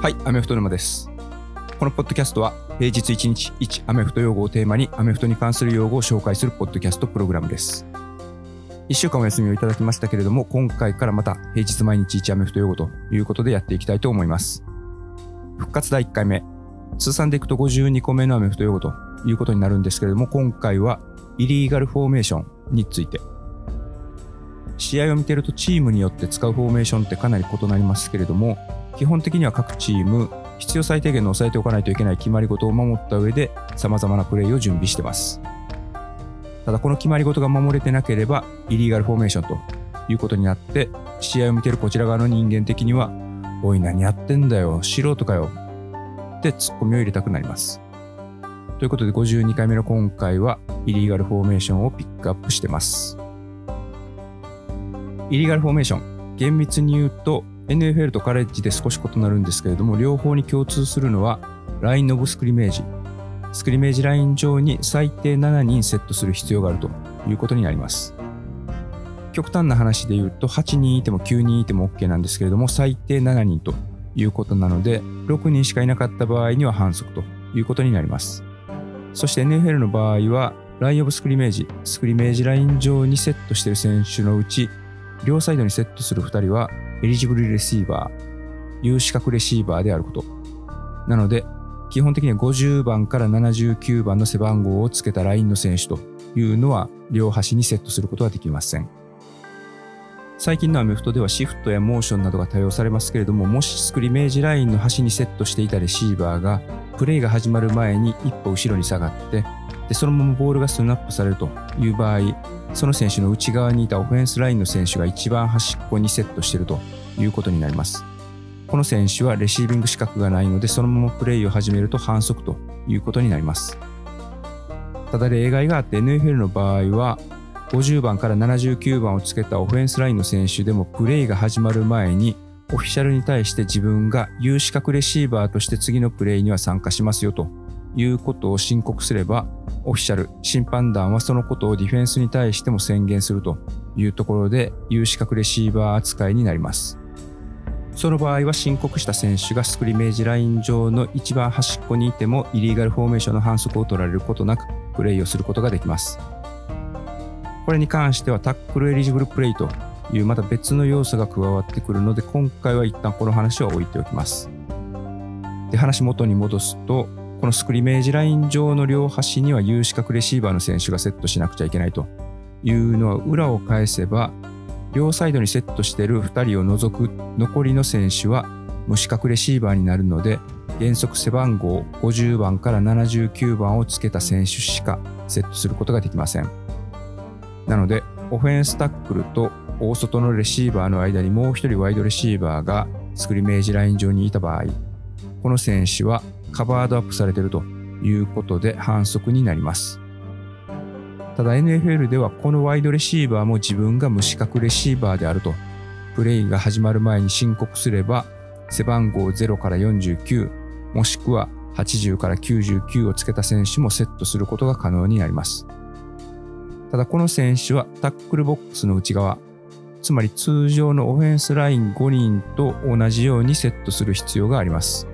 はい、アメフト沼です。このポッドキャストは平日1日1アメフト用語をテーマにアメフトに関する用語を紹介するポッドキャストプログラムです。1週間お休みをいただきましたけれども、今回からまた平日毎日1アメフト用語ということでやっていきたいと思います。復活第1回目、通算でいくと52個目のアメフト用語ということになるんですけれども、今回はイリーガルフォーメーションについて。試合を見てるとチームによって使うフォーメーションってかなり異なりますけれども、基本的には各チーム必要最低限の抑えておかないといけない決まり事を守った上で様々なプレーを準備してます。ただこの決まり事が守れてなければイリーガルフォーメーションということになって試合を見てるこちら側の人間的にはおい何やってんだよ素人かよってツッコミを入れたくなります。ということで52回目の今回はイリーガルフォーメーションをピックアップしてます。イリーガルフォーメーション厳密に言うと NFL とカレッジで少し異なるんですけれども、両方に共通するのは、ラインオブスクリメージ。スクリメージライン上に最低7人セットする必要があるということになります。極端な話で言うと、8人いても9人いても OK なんですけれども、最低7人ということなので、6人しかいなかった場合には反則ということになります。そして NFL の場合は、ラインオブスクリメージ、スクリメージライン上にセットしている選手のうち、両サイドにセットする2人はエリジブルレシーバー、有資格レシーバーであること。なので、基本的には50番から79番の背番号をつけたラインの選手というのは両端にセットすることはできません。最近のアメフトではシフトやモーションなどが多用されますけれども、もしスクリメージラインの端にセットしていたレシーバーが、プレイが始まる前に一歩後ろに下がって、でそのままボールがスナップされるという場合、その選手の内側にいたオフェンスラインの選手が一番端っこにセットしているということになります。この選手はレシービング資格がないので、そのままプレイを始めると反則ということになります。ただ例外があって NFL の場合は、50番から79番をつけたオフェンスラインの選手でもプレイが始まる前に、オフィシャルに対して自分が有資格レシーバーとして次のプレイには参加しますよということを申告すれば、オフィシャル、審判団はそのことをディフェンスに対しても宣言するというところで、有資格レシーバー扱いになります。その場合は申告した選手がスクリメージライン上の一番端っこにいても、イリーガルフォーメーションの反則を取られることなく、プレイをすることができます。これに関してはタックルエリジブルプレイというまた別の要素が加わってくるので、今回は一旦この話は置いておきます。で、話元に戻すと、このスクリメージライン上の両端には有資格レシーバーの選手がセットしなくちゃいけないというのは裏を返せば両サイドにセットしている2人を除く残りの選手は無資格レシーバーになるので原則背番号50番から79番をつけた選手しかセットすることができません。なのでオフェンスタックルと大外のレシーバーの間にもう1人ワイドレシーバーがスクリメージライン上にいた場合この選手はカバードアップされているということで反則になります。ただ NFL ではこのワイドレシーバーも自分が無資格レシーバーであると、プレイが始まる前に申告すれば、背番号0から49、もしくは80から99をつけた選手もセットすることが可能になります。ただこの選手はタックルボックスの内側、つまり通常のオフェンスライン5人と同じようにセットする必要があります。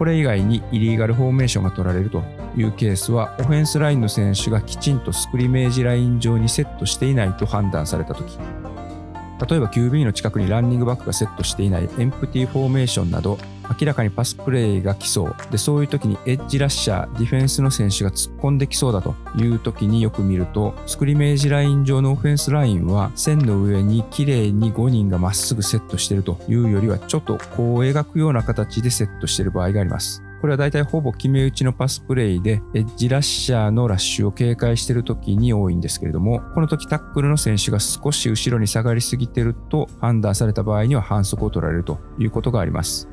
これ以外にイリーガルフォーメーションが取られるというケースは、オフェンスラインの選手がきちんとスクリメージライン上にセットしていないと判断されたとき、例えば QB の近くにランニングバックがセットしていないエンプティーフォーメーションなど、明らかにパスプレーが来そう。で、そういう時にエッジラッシャー、ディフェンスの選手が突っ込んできそうだという時によく見ると、スクリメージライン上のオフェンスラインは線の上に綺麗に5人がまっすぐセットしてるというよりは、ちょっとこう描くような形でセットしてる場合があります。これは大体ほぼ決め打ちのパスプレイで、エッジラッシャーのラッシュを警戒している時に多いんですけれども、この時タックルの選手が少し後ろに下がりすぎてると判断された場合には反則を取られるということがあります。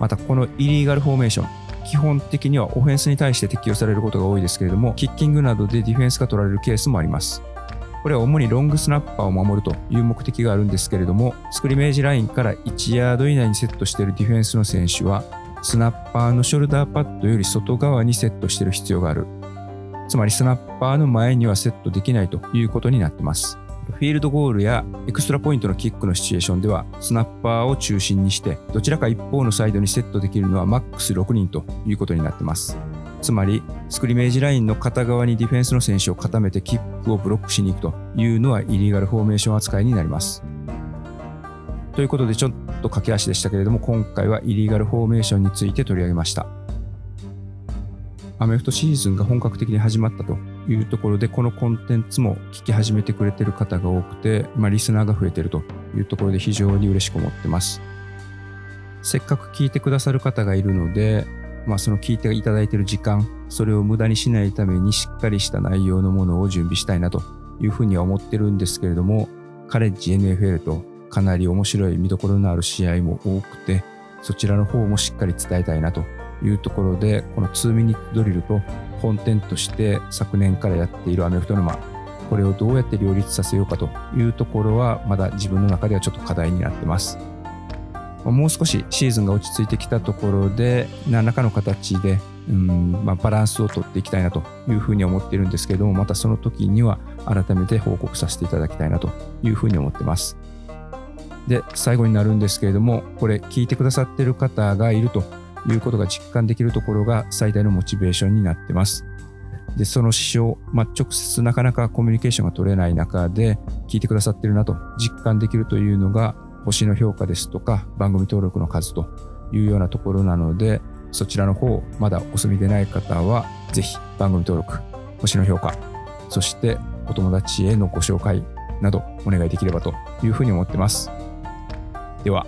またこのイリーガルフォーメーション、基本的にはオフェンスに対して適用されることが多いですけれども、キッキングなどでディフェンスが取られるケースもあります。これは主にロングスナッパーを守るという目的があるんですけれども、スクリメージラインから1ヤード以内にセットしているディフェンスの選手は、スナッパーのショルダーパッドより外側にセットしている必要がある。つまりスナッパーの前にはセットできないということになってます。フィールドゴールやエクストラポイントのキックのシチュエーションでは、スナッパーを中心にして、どちらか一方のサイドにセットできるのはマックス6人ということになってます。つまり、スクリメージラインの片側にディフェンスの選手を固めてキックをブロックしに行くというのはイリーガルフォーメーション扱いになります。ということで、ちょっと駆け足でしたけれども、今回はイリーガルフォーメーションについて取り上げました。アメフトシーズンが本格的に始まったというところで、このコンテンツも聞き始めてくれてる方が多くて、まあ、リスナーが増えてるというところで非常に嬉しく思ってます。せっかく聞いてくださる方がいるので、まあ、その聞いていただいてる時間、それを無駄にしないためにしっかりした内容のものを準備したいなというふうには思ってるんですけれども、カレッジ NFL とかなり面白い見どころのある試合も多くて、そちらの方もしっかり伝えたいなというところで、この2ミニットドリルと本店として昨年からやっているアメフト沼、これをどうやって両立させようかというところは、まだ自分の中ではちょっと課題になってます。もう少しシーズンが落ち着いてきたところで、何らかの形で、うんまあ、バランスをとっていきたいなというふうに思っているんですけれども、またその時には改めて報告させていただきたいなというふうに思ってます。で、最後になるんですけれども、これ聞いてくださっている方がいるということが実感できるところが最大のモチベーションになってます。で、その支障、まあ、直接なかなかコミュニケーションが取れない中で聞いてくださってるなと実感できるというのが星の評価ですとか番組登録の数というようなところなので、そちらの方、まだお済みでない方は、ぜひ番組登録、星の評価、そしてお友達へのご紹介などお願いできればというふうに思ってます。では。